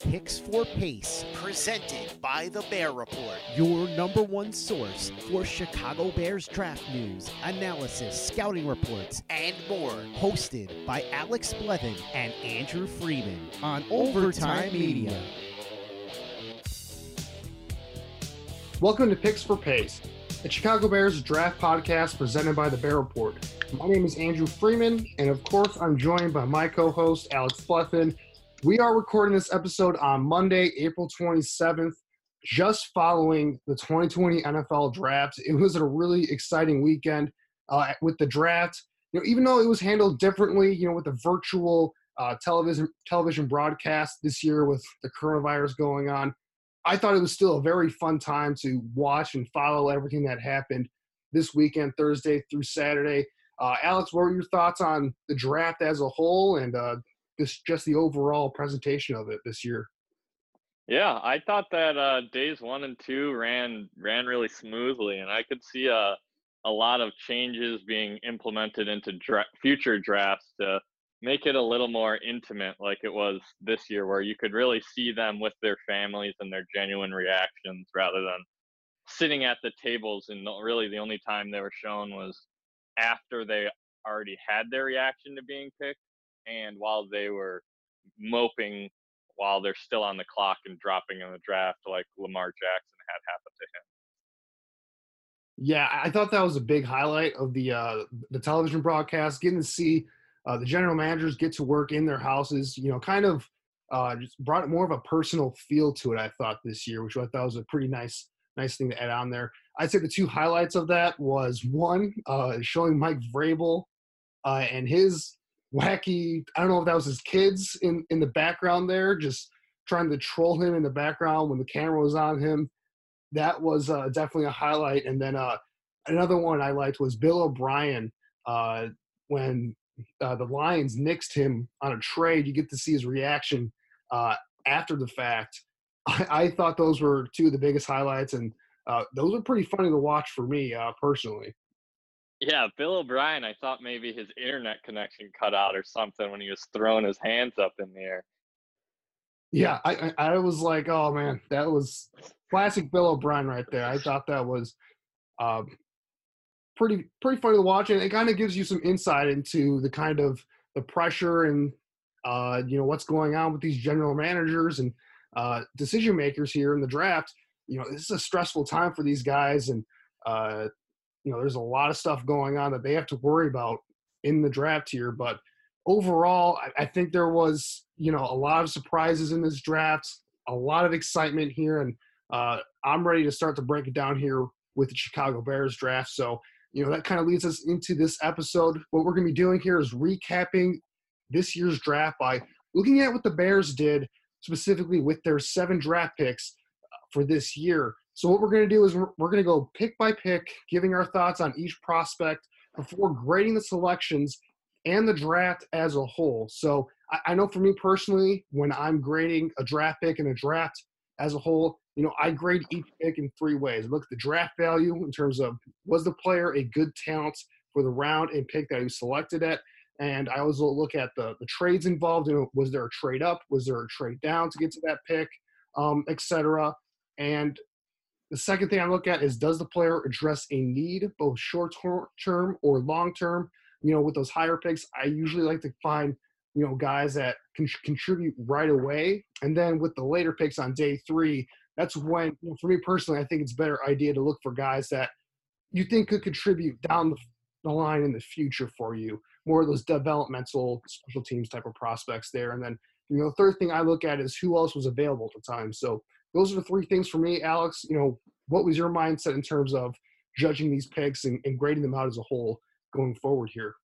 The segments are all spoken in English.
Picks for Pace, Presented by the Bear Report. your number one source for Chicago Bears draft news, analysis, scouting reports, And more. hosted by Alex Blevin and Andrew Freeman on Overtime Media. Welcome to Picks for Pace, the Chicago Bears draft podcast presented by the Bear Report. My name is Andrew Freeman, and of course, I'm joined by my co host, Alex Bleffin. We are recording this episode on Monday, April 27th, just following the 2020 NFL draft. It was a really exciting weekend uh, with the draft. You know, even though it was handled differently, you know, with the virtual uh, television television broadcast this year with the coronavirus going on, I thought it was still a very fun time to watch and follow everything that happened this weekend, Thursday through Saturday. Uh, Alex, what were your thoughts on the draft as a whole and uh, this just the overall presentation of it this year? Yeah, I thought that uh, days one and two ran ran really smoothly, and I could see a a lot of changes being implemented into dra- future drafts to make it a little more intimate, like it was this year, where you could really see them with their families and their genuine reactions, rather than sitting at the tables. And really, the only time they were shown was after they already had their reaction to being picked, and while they were moping while they're still on the clock and dropping in the draft like Lamar Jackson had happened to him. Yeah, I thought that was a big highlight of the uh, the television broadcast. Getting to see uh, the general managers get to work in their houses, you know, kind of uh, just brought more of a personal feel to it. I thought this year, which I thought was a pretty nice nice thing to add on there. I'd say the two highlights of that was one uh, showing Mike Vrabel uh, and his wacky. I don't know if that was his kids in in the background there, just trying to troll him in the background when the camera was on him that was uh, definitely a highlight. And then uh, another one I liked was Bill O'Brien uh, when uh, the Lions nixed him on a trade. You get to see his reaction uh, after the fact. I, I, thought those were two of the biggest highlights, and uh, those were pretty funny to watch for me personally. Yeah, Bill O'Brien, I thought maybe his internet connection cut out or something when he was throwing his hands up in the air. Yeah, I, I was like, oh man, that was classic Bill O'Brien right there. I thought that was um, pretty pretty funny to watch, and it kind of gives you some insight into the kind of the pressure and uh, you know what's going on with these general managers and uh, decision makers here in the draft. You know, this is a stressful time for these guys, and uh, you know, there's a lot of stuff going on that they have to worry about in the draft here. But overall, I, I think there was you know a lot of surprises in this draft, a lot of excitement here, and uh, I'm ready to start to break it down here with the Chicago Bears draft. So you know, that kind of leads us into this episode. What we're going to be doing here is recapping this year's draft by looking at what the Bears did specifically with their seven draft picks uh, for this year. So what we're going to do is we're, we're going to go pick by pick, giving our thoughts on each prospect before grading the selections and the draft as a whole. So I, I know for me personally, when I'm grading a draft pick and a draft as a whole, you know, I grade each pick in three ways. I look at the draft value in terms of was the player a good talent for the round and pick that he was selected at, and I always look at the the trades involved. You know, was there a trade up? Was there a trade down to get to that pick, um, etc. And the second thing I look at is does the player address a need, both short term or long term? You know, with those higher picks, I usually like to find you know guys that can contribute right away, and then with the later picks on day three, that's when you know, for me personally, I think it's better idea to look for guys that you think could contribute down the, the line in the future for you. More of those developmental special teams type of prospects there, and then you know, the third thing I look at is who else was available at the time. So those are the three things for me, Alex. You know, what was your mindset in terms of judging these picks and, and grading them out as a whole going forward here?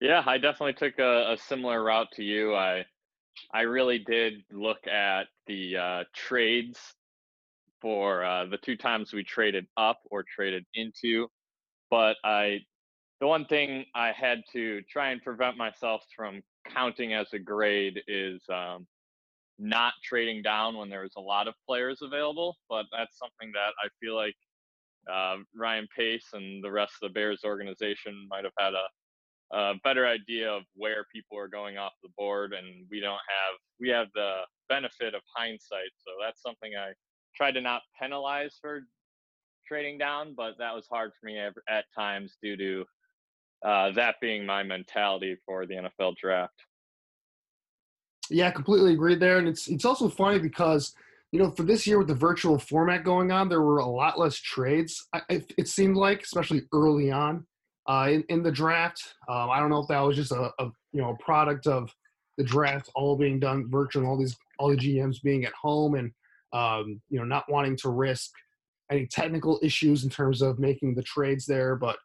Yeah, I definitely took a, a similar route to you. I I really did look at the uh, trades for uh, the two times we traded up or traded into, but I the one thing I had to try and prevent myself from counting as a grade is um, not trading down when there was a lot of players available. But that's something that I feel like uh, Ryan Pace and the rest of the Bears organization might have had a, a, better idea of where people are going off the board, and we don't have we have the benefit of hindsight. So that's something I tried to not penalize for trading down, but that was hard for me at, times due to uh, that being my mentality for the NFL draft. Yeah, completely agreed there, and it's it's also funny because you know for this year with the virtual format going on, there were a lot less trades. It, it seemed like, especially early on uh, in, in the draft. Um, I don't know if that was just a, a you know a product of the draft all being done virtual, all these all the GMs being at home, and um, you know not wanting to risk any technical issues in terms of making the trades there. But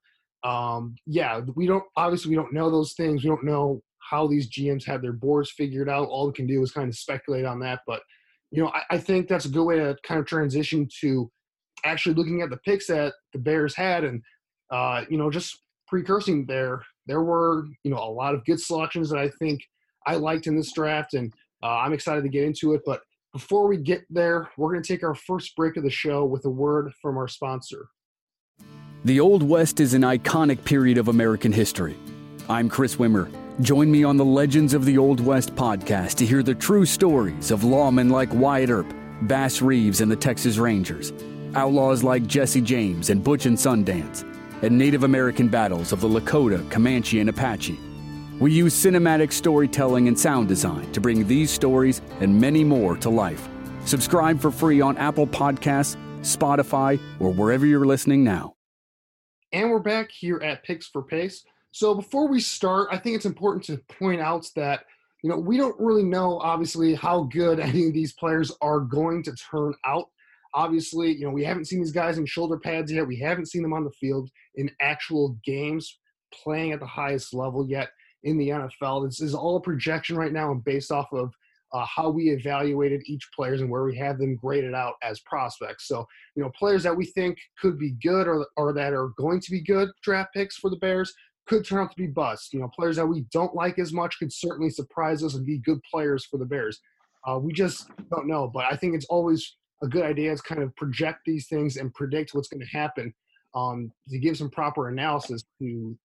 um, yeah, we don't obviously we don't know those things. We don't know how these GMs have their boards figured out. All we can do is kind of speculate on that. But, you know, I, I think that's a good way to kind of transition to actually looking at the picks that the Bears had. And, uh, you know, just precursing there, there were, you know, a lot of good selections that I think I liked in this draft. And uh, I'm excited to get into it. But before we get there, we're going to take our first break of the show with a word from our sponsor. The Old West is an iconic period of American history. I'm Chris Wimmer. Join me on the Legends of the Old West podcast to hear the true stories of lawmen like Wyatt Earp, Bass Reeves and the Texas Rangers, outlaws like Jesse James and Butch and Sundance, and Native American battles of the Lakota, Comanche, and Apache. We use cinematic storytelling and sound design to bring these stories and many more to life. Subscribe for free on Apple Podcasts, Spotify, or wherever you're listening now. And we're back here at Picks for Pace. So before we start, I think it's important to point out that you know we don't really know obviously how good any of these players are going to turn out. Obviously, you know we haven't seen these guys in shoulder pads yet. We haven't seen them on the field in actual games playing at the highest level yet in the NFL. This is all a projection right now and based off of uh, how we evaluated each players and where we have them graded out as prospects. So, you know, players that we think could be good or, or that are going to be good draft picks for the Bears, could turn out to be bust. You know, players that we don't like as much could certainly surprise us and be good players for the Bears. Uh, we just don't know, but I think it's always a good idea to kind of project these things and predict what's going to happen um, to give some proper analysis to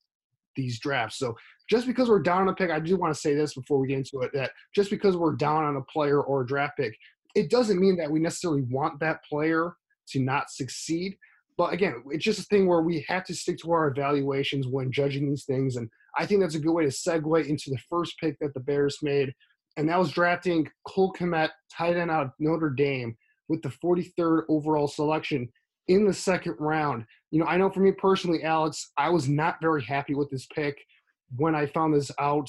these drafts. So just because we're down on a pick, I do want to say this before we get into it that just because we're down on a player or a draft pick, it doesn't mean that we necessarily want that player to not succeed. But again, it's just a thing where we have to stick to our evaluations when judging these things. And I think that's a good way to segue into the first pick that the Bears made. And that was drafting Cole Kmet, tight end out of Notre Dame, with the 43rd overall selection in the second round. You know, I know for me personally, Alex, I was not very happy with this pick when I found this out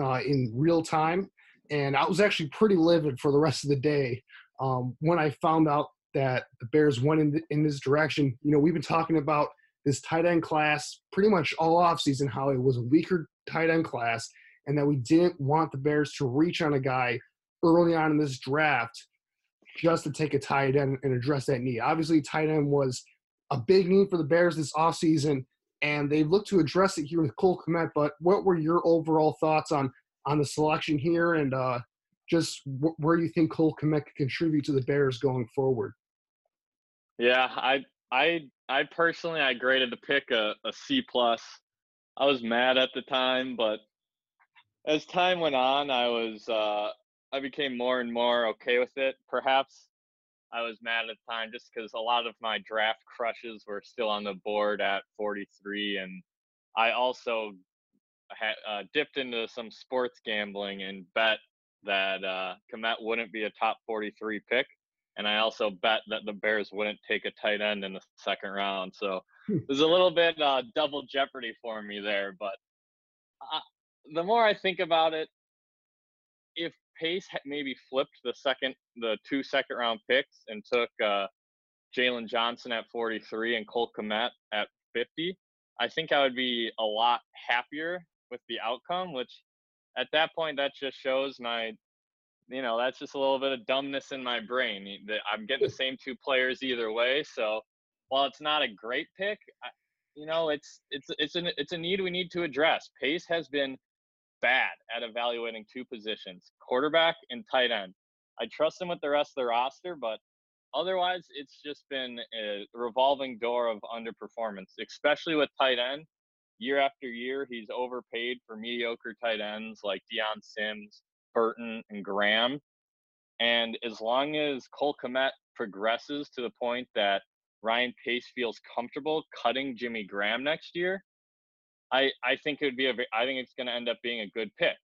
uh, in real time. And I was actually pretty livid for the rest of the day um, when I found out that the Bears went in, in this direction. You know, we've been talking about this tight end class pretty much all offseason how it was a weaker tight end class and that we didn't want the Bears to reach on a guy early on in this draft just to take a tight end and address that need. Obviously, tight end was a big need for the Bears this offseason, and they've looked to address it here with Cole Kmet. But what were your overall thoughts on on the selection here and uh, just wh- where you think Cole Kmet could contribute to the Bears going forward? Yeah, I I I personally I graded the pick a, a C plus. I was mad at the time, but as time went on, I was uh, I became more and more okay with it. Perhaps I was mad at the time just because a lot of my draft crushes were still on the board at 43, and I also had uh, dipped into some sports gambling and bet that uh, Kmet wouldn't be a top 43 pick and I also bet that the Bears wouldn't take a tight end in the second round. So Hmm. there's a little bit uh, double jeopardy for me there. But uh, the more I think about it, if Pace had maybe flipped the second, the two second round picks and took uh, Jaylon Johnson at 43 and Cole Kmet at 50, I think I would be a lot happier with the outcome. Which at that point, that just shows my you know that's just a little bit of dumbness in my brain that i'm getting the same two players either way so while it's not a great pick I, you know it's it's it's an it's a need we need to address. Pace has been bad at evaluating two positions quarterback and tight end. I trust him with the rest of the roster but otherwise it's just been a revolving door of underperformance especially with tight end. Year after year he's overpaid for mediocre tight ends like Dion Sims Burton and Graham. And as long as Cole Kmet progresses to the point that Ryan Pace feels comfortable cutting Jimmy Graham next year, I I think it would be a I think it's going to end up being a good pick.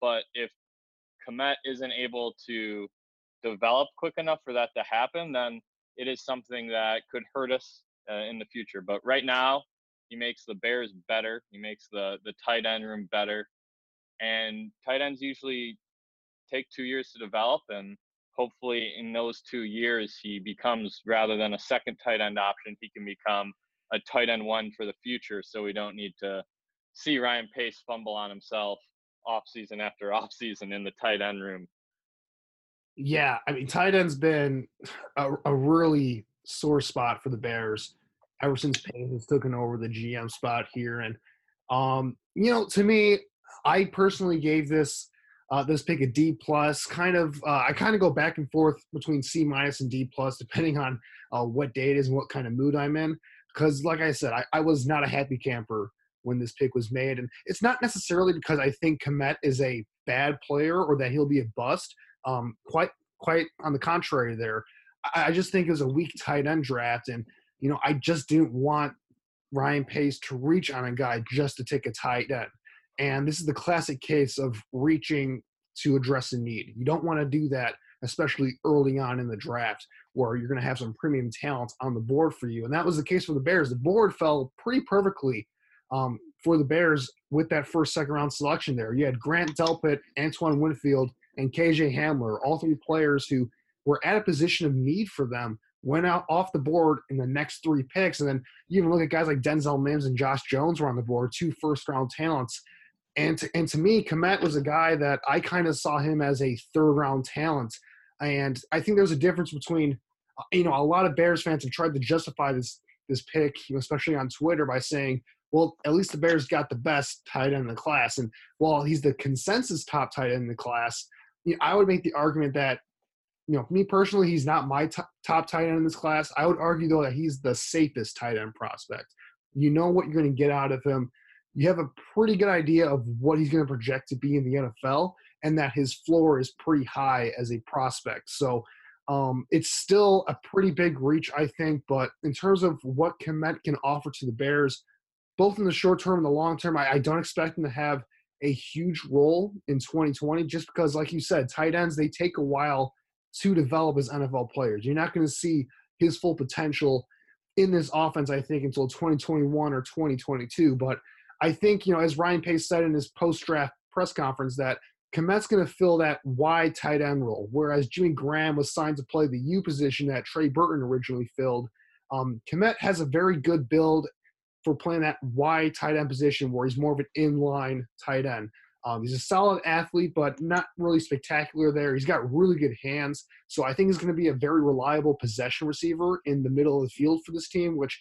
But if Kmet isn't able to develop quick enough for that to happen, then it is something that could hurt us uh, in the future. But right now, he makes the Bears better. He makes the the tight end room better and tight ends usually take two years to develop and hopefully in those two years he becomes rather than a second tight end option he can become a tight end one for the future so we don't need to see ryan pace fumble on himself off season after off season in the tight end room Yeah, I mean, tight end's been a, a really sore spot for the Bears ever since Pace has taken over the GM spot here. And, um, you know, to me, I personally gave this uh, this pick a D plus. Kind of, uh, I kind of go back and forth between C minus and D plus, depending on uh, what day it is and what kind of mood I'm in. Because, like I said, I, I was not a happy camper when this pick was made, and it's not necessarily because I think Kmet is a bad player or that he'll be a bust. Um, quite, quite on the contrary, there. I, I just think it was a weak tight end draft, and you know, I just didn't want Ryan Pace to reach on a guy just to take a tight end. And this is the classic case of reaching to address a need. You don't want to do that, especially early on in the draft, where you're going to have some premium talent on the board for you. And that was the case for the Bears. The board fell pretty perfectly um, for the Bears with that first, second round selection there. You had Grant Delpit, Antoine Winfield, and KJ Hamler, all three players who were at a position of need for them went out off the board in the next three picks. And then you even look at guys like Denzel Mims and Josh Jones were on the board, two first round talents. And to, and to me, Kmet was a guy that I kind of saw him as a third round talent. And I think there's a difference between, uh, you know, a lot of Bears fans have tried to justify this this pick, especially on Twitter, by saying, well, at least the Bears got the best tight end in the class. And while he's the consensus top tight end in the class, you know, I would make the argument that you know, me personally, he's not my top, top tight end in this class. I would argue though that he's the safest tight end prospect. You know what you're going to get out of him. You have a pretty good idea of what he's going to project to be in the NFL, and that his floor is pretty high as a prospect. So um, it's still a pretty big reach, I think. But in terms of what Kmet can offer to the Bears, both in the short term and the long term, I, I don't expect him to have a huge role in 2020, just because, like you said, tight ends they take a while to develop as NFL players. You're not going to see his full potential in this offense, I think, until 2021 or 2022. But I think, you know, as Ryan Pace said in his post draft press conference, that Kmet's going to fill that wide tight end role, whereas Jimmy Graham was signed to play the U position that Trey Burton originally filled. Um, Kmet has a very good build for playing that wide tight end position where he's more of an inline tight end. Um, he's a solid athlete, but not really spectacular there. He's got really good hands. So I think he's going to be a very reliable possession receiver in the middle of the field for this team, which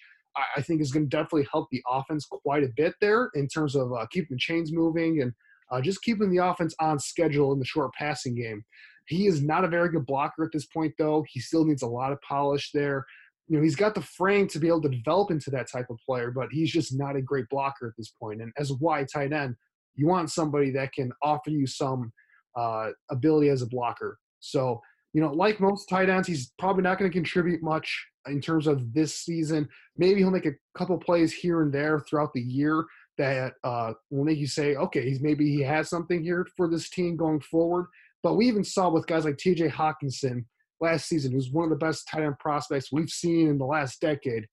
I, think is going to definitely help the offense quite a bit there in terms of uh, keeping the chains moving and uh, just keeping the offense on schedule in the short passing game. He is not a very good blocker at this point, though. He still needs a lot of polish there. You know, he's got the frame to be able to develop into that type of player, but he's just not a great blocker at this point. And as a wide tight end, you want somebody that can offer you some uh, ability as a blocker. So, you know, like most tight ends, he's probably not going to contribute much in terms of this season. Maybe he'll make a couple plays here and there throughout the year that uh, will make you say, okay, he's maybe he has something here for this team going forward. But we even saw with guys like T.J. Hockenson last season, who's one of the best tight end prospects we've seen in the last decade.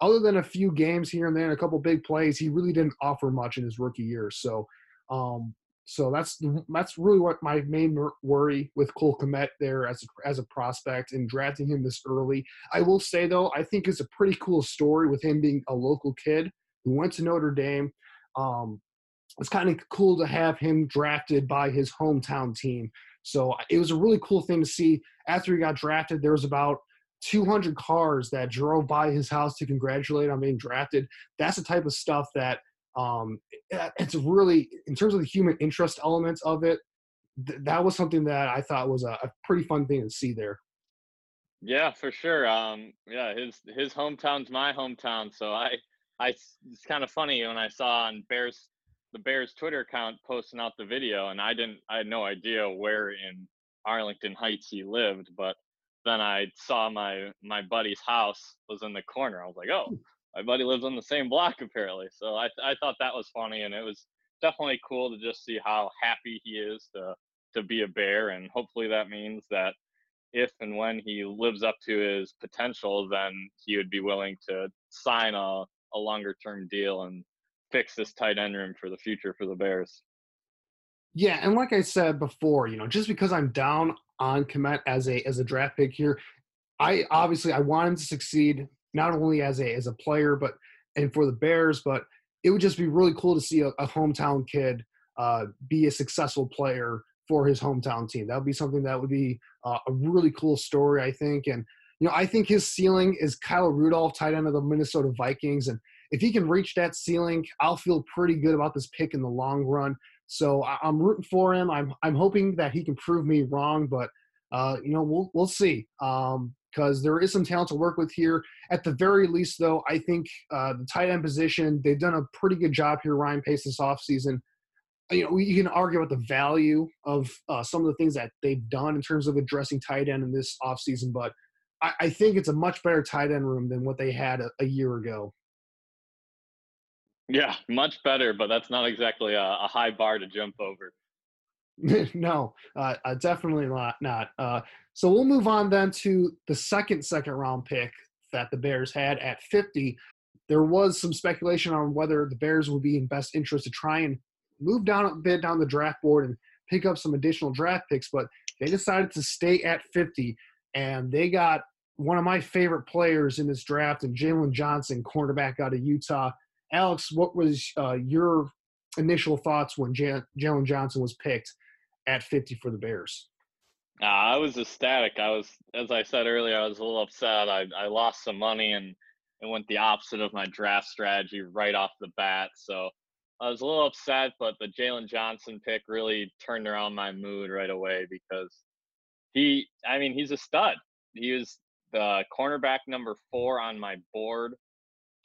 Other than a few games here and there and a couple big plays, he really didn't offer much in his rookie year. So, um, so that's that's really what my main worry with Cole Kmet there as a, as a prospect and drafting him this early. I will say though, I think it's a pretty cool story with him being a local kid who went to Notre Dame. Um, it's kind of cool to have him drafted by his hometown team. So it was a really cool thing to see. After he got drafted, there was about 200 cars that drove by his house to congratulate on being drafted. That's the type of stuff that um, it's really in terms of the human interest elements of it. Th- that was something that I thought was a, a, pretty fun thing to see there. Yeah, for sure. Um, yeah, his his hometown's my hometown, so I I it's kind of funny when I saw on Bears the Bears Twitter account posting out the video, and I didn't I had no idea where in Arlington Heights he lived, but then I saw my my buddy's house was in the corner. I was like, oh, my buddy lives on the same block apparently. So I I thought that was funny, and it was definitely cool to just see how happy he is to to be a bear, and hopefully that means that if and when he lives up to his potential, then he would be willing to sign a a longer term deal and fix this tight end room for the future for the Bears. Yeah, and like I said before, you know, just because I'm down on Kmet as a as a draft pick here, I obviously I want him to succeed not only as a as a player but and for the Bears, but it would just be really cool to see a, a hometown kid uh, be a successful player for his hometown team. That would be something that would be uh, a really cool story, I think. And you know, I think his ceiling is Kyle Rudolph, tight end of the Minnesota Vikings, and if he can reach that ceiling, I'll feel pretty good about this pick in the long run. So I'm rooting for him. I'm I'm hoping that he can prove me wrong, but uh, you know we'll we'll see because there is some talent to work with here. At the very least, though, I think uh, the tight end position they've done a pretty good job here. Ryan Pace this offseason. You know, you can argue about the value of uh, some of the things that they've done in terms of addressing tight end in this offseason, but I, I think it's a much better tight end room than what they had a, a year ago. Yeah, much better, but that's not exactly a, a high bar to jump over. no, uh, uh, definitely not. Not. Uh, so we'll move on then to the second second round pick that the Bears had at 50. There was some speculation on whether the Bears would be in best interest to try and move down a bit down the draft board and pick up some additional draft picks, but they decided to stay at 50, and they got one of my favorite players in this draft, and Jaylon Johnson, cornerback out of Utah. Alex, what was uh, your initial thoughts when Jaylon Johnson was picked at 50 for the Bears? Uh, I was ecstatic. I was, as I said earlier, I was a little upset. I, I lost some money and it went the opposite of my draft strategy right off the bat. So I was a little upset, but the Jaylon Johnson pick really turned around my mood right away because he, I mean, he's a stud. He was the cornerback number four on my board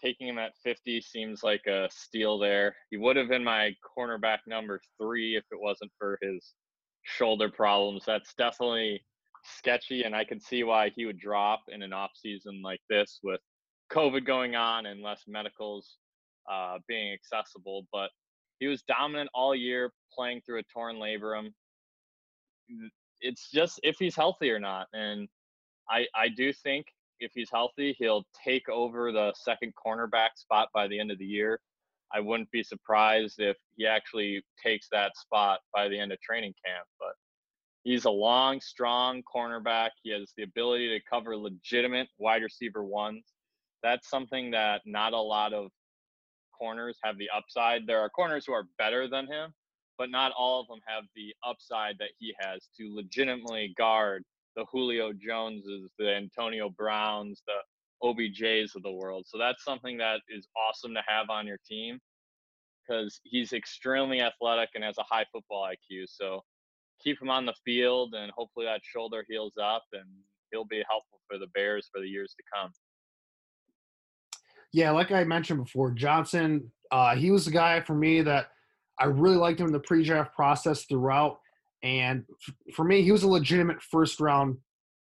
taking him at 50 seems like a steal there. He would have been my cornerback number three if it wasn't for his shoulder problems. That's definitely sketchy, and I can see why he would drop in an off season like this with COVID going on and less medicals uh, being accessible. But he was dominant all year, playing through a torn labrum. It's just if he's healthy or not, and I I do think if he's healthy, he'll take over the second cornerback spot by the end of the year. I wouldn't be surprised if he actually takes that spot by the end of training camp. But he's a long, strong cornerback. He has the ability to cover legitimate wide receiver ones. That's something that not a lot of corners have the upside. There are corners who are better than him, but not all of them have the upside that he has to legitimately guard the Julio Joneses, the Antonio Browns, the OBJs of the world. So that's something that is awesome to have on your team because he's extremely athletic and has a high football IQ. So keep him on the field and hopefully that shoulder heals up and he'll be helpful for the Bears for the years to come. Yeah, like I mentioned before, Johnson, uh, he was the guy for me that I really liked him in the pre-draft process throughout. And f- for me, he was a legitimate first round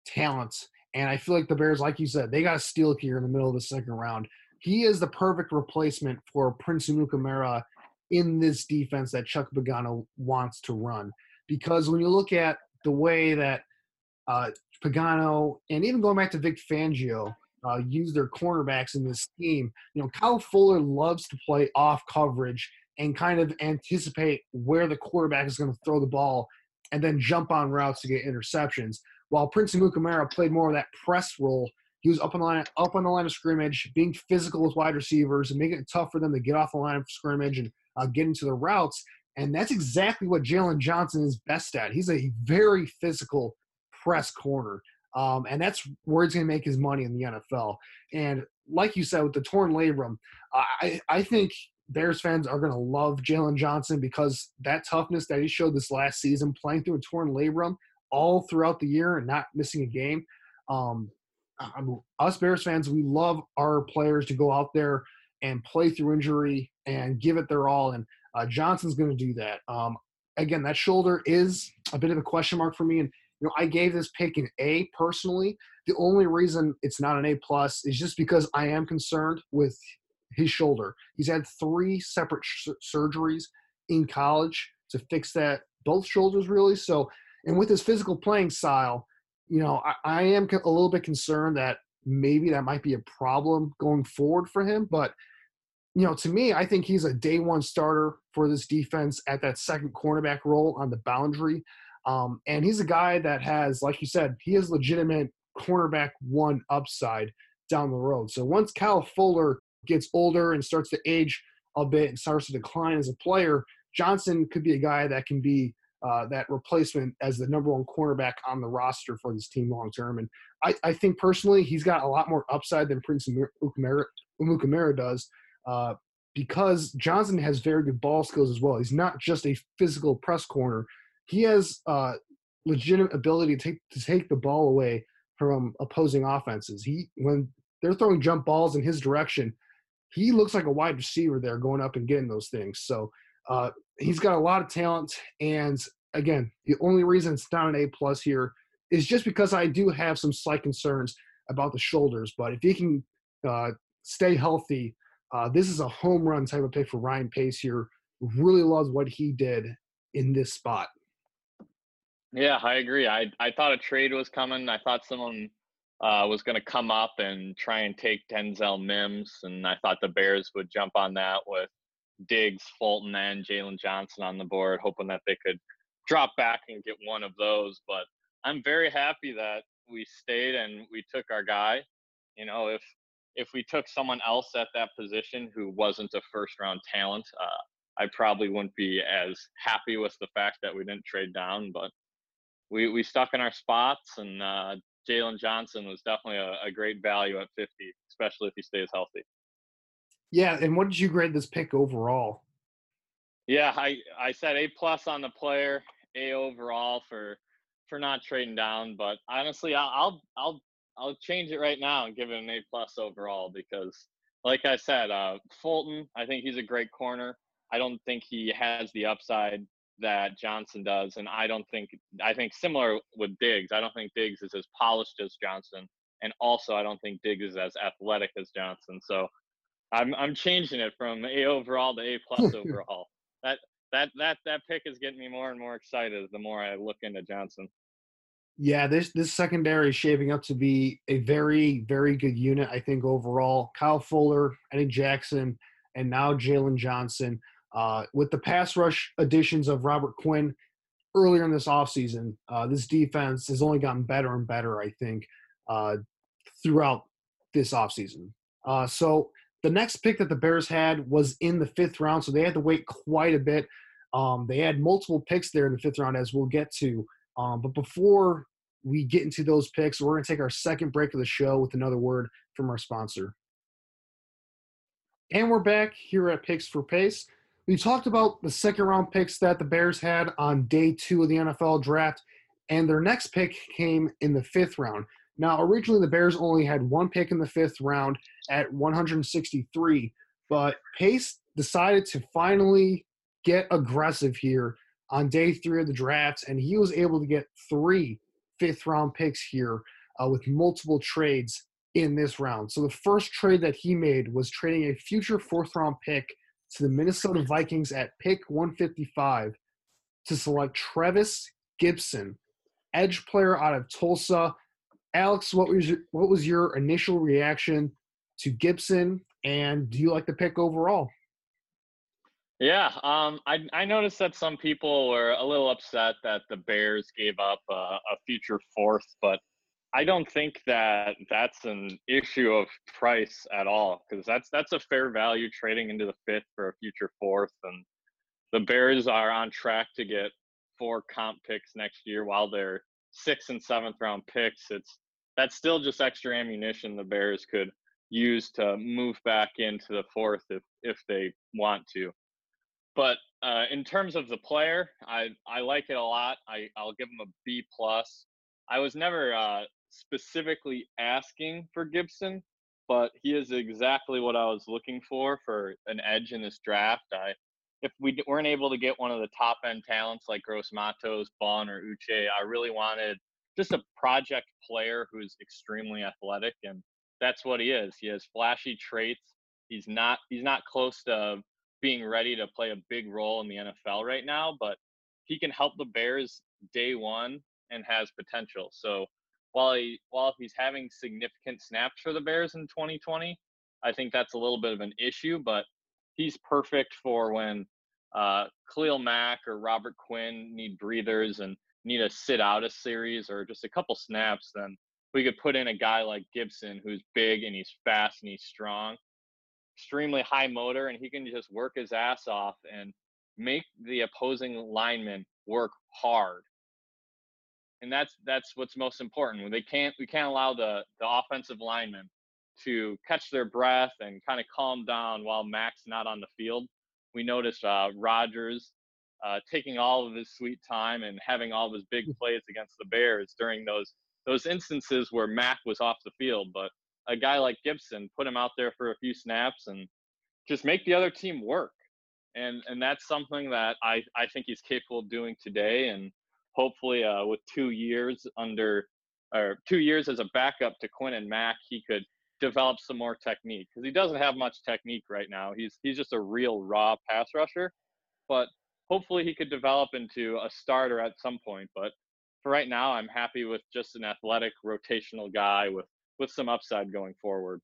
talent. And I feel like the Bears, like you said, they got a steal here in the middle of the second round. He is the perfect replacement for Prince Amukamara in this defense that Chuck Pagano wants to run. Because when you look at the way that uh, Pagano and even going back to Vic Fangio uh, use their cornerbacks in this scheme, you know, Kyle Fuller loves to play off coverage and kind of anticipate where the quarterback is going to throw the ball and then jump on routes to get interceptions. While Prince Amukamara played more of that press role, he was up on the line, up on the line of scrimmage, being physical with wide receivers and making it tough for them to get off the line of scrimmage and uh, get into the routes. And that's exactly what Jaylon Johnson is best at. He's a very physical press corner. Um, and that's where he's going to make his money in the NFL. And like you said, with the torn labrum, I, I think Bears fans are going to love Jaylon Johnson because that toughness that he showed this last season, playing through a torn labrum all throughout the year and not missing a game. Um, us Bears fans, we love our players to go out there and play through injury and give it their all. And uh, Johnson's going to do that. Um, again, that shoulder is a bit of a question mark for me. And you know, I gave this pick an A personally. The only reason it's not an A plus is just because I am concerned with his shoulder. He's had three separate sh- surgeries in college to fix that both shoulders really. So, and with his physical playing style, you know, I, I am a little bit concerned that maybe that might be a problem going forward for him. But you know, to me, I think he's a day one starter for this defense at that second cornerback role on the boundary. Um, and he's a guy that has, like you said, he has legitimate cornerback one upside down the road. So once Kyle Fuller gets older and starts to age a bit and starts to decline as a player, Johnson could be a guy that can be uh, that replacement as the number one cornerback on the roster for this team long term. And I, I, think personally, he's got a lot more upside than Prince Amukamara does uh, because Johnson has very good ball skills as well. He's not just a physical press corner, he has uh, legitimate ability to take, to take the ball away from opposing offenses. He when they're throwing jump balls in his direction, he looks like a wide receiver there going up and getting those things. So uh, he's got a lot of talent. And again, the only reason it's not an A plus here is just because I do have some slight concerns about the shoulders. But if he can uh, stay healthy, uh, this is a home run type of pick for Ryan Pace here. Really loves what he did in this spot. Yeah, I agree. I I thought a trade was coming. I thought someone uh, was going to come up and try and take Denzel Mims, and I thought the Bears would jump on that with Diggs, Fulton, and Jaylon Johnson on the board, hoping that they could drop back and get one of those. But I'm very happy that we stayed and we took our guy. You know, if if we took someone else at that position who wasn't a first round talent, uh, I probably wouldn't be as happy with the fact that we didn't trade down. But we we stuck in our spots, and uh, Jaylon Johnson was definitely a, a great value at 50, especially if he stays healthy. Yeah, and what did you grade this pick overall? Yeah, I I said A plus on the player, A overall for for not trading down. But honestly, I'll I'll I'll, I'll change it right now and give it an A plus overall because, like I said, uh, Fulton, I think he's a great corner. I don't think he has the upside that Johnson does, and I don't think I think similar with Diggs. I don't think Diggs is as polished as Johnson, and also I don't think Diggs is as athletic as Johnson. So I'm I'm changing it from A overall to A plus overall. That that that that pick is getting me more and more excited the more I look into Johnson. Yeah, this this secondary is shaping up to be a very very good unit. I think overall, Kyle Fuller, Eddie Jackson, and now Jaylon Johnson. Uh, with the pass rush additions of Robert Quinn earlier in this offseason, uh, this defense has only gotten better and better, I think, uh, throughout this offseason. Uh, so the next pick that the Bears had was in the fifth round, so they had to wait quite a bit. Um, they had multiple picks there in the fifth round, as we'll get to. Um, but before we get into those picks, we're going to take our second break of the show with another word from our sponsor. And we're back here at Picks for Pace. We talked about the second round picks that the Bears had on day two of the NFL draft, and their next pick came in the fifth round. Now, originally, the Bears only had one pick in the fifth round at 163, but Pace decided to finally get aggressive here on day three of the draft, and he was able to get three fifth round picks here uh, with multiple trades in this round. So the first trade that he made was trading a future fourth round pick to the Minnesota Vikings at pick 155 to select Trevis Gibson, edge player out of Tulsa. Alex, what was your, what was your initial reaction to Gibson, and do you like the pick overall? Yeah, um, I I noticed that some people were a little upset that the Bears gave up a, a future fourth, but I don't think that that's an issue of price at all because that's that's a fair value trading into the fifth for a future fourth, and the Bears are on track to get four comp picks next year while they're sixth and seventh round picks. It's that's still just extra ammunition the Bears could use to move back into the fourth if if they want to. But uh, in terms of the player, I I like it a lot. I I'll give him a B plus. I was never uh, specifically asking for Gibson, but he is exactly what I was looking for for an edge in this draft. I if we weren't able to get one of the top end talents like Gross Matos, Baun, or Uche, I really wanted just a project player who's extremely athletic, and that's what he is. He has flashy traits. He's not he's not close to being ready to play a big role in the NFL right now, but he can help the Bears day one and has potential. So while he while he's having significant snaps for the Bears in 2020, I think that's a little bit of an issue, but he's perfect for when uh, Khalil Mack or Robert Quinn need breathers and need to sit out a series or just a couple snaps. Then we could put in a guy like Gibson who's big and he's fast and he's strong extremely high motor and he can just work his ass off and make the opposing lineman work hard. And that's that's what's most important. They can't we can't allow the the offensive lineman to catch their breath and kind of calm down while Mack's not on the field. We noticed uh, Rodgers uh, taking all of his sweet time and having all of his big plays against the Bears during those those instances where Mack was off the field. But a guy like Gibson put him out there for a few snaps and just make the other team work. And and that's something that I, I think he's capable of doing today. And hopefully uh, with two years under or two years as a backup to Quinn and Mack, he could develop some more technique because he doesn't have much technique right now. He's he's just a real raw pass rusher. But hopefully he could develop into a starter at some point. But for right now, I'm happy with just an athletic rotational guy with with some upside going forward.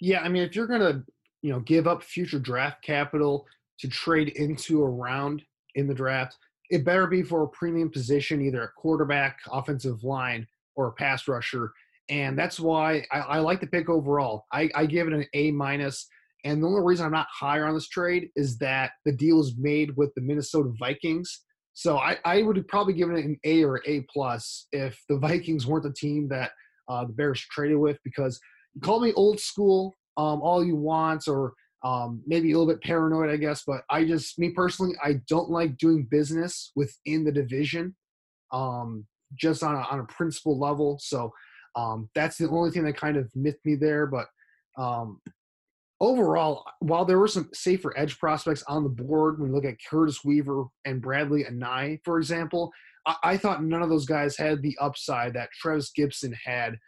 Yeah, I mean, if you're gonna, you know, give up future draft capital to trade into a round in the draft, it better be for a premium position, either a quarterback, offensive line, or a pass rusher. And that's why I, I like the pick overall. I, I give it an A minus. And the only reason I'm not higher on this trade is that the deal is made with the Minnesota Vikings. So I, I would have probably give it an A or A plus if the Vikings weren't the team that – uh, the Bears traded with because you call me old school um, all you want or um, maybe a little bit paranoid, I guess, but I just, me personally, I don't like doing business within the division um, just on a, on a principal level. So um, that's the only thing that kind of miffed me there. But um, overall, while there were some safer edge prospects on the board, when you look at Curtis Weaver and Bradlee Anae, for example, I, I, thought none of those guys had the upside that Trevis Gibson had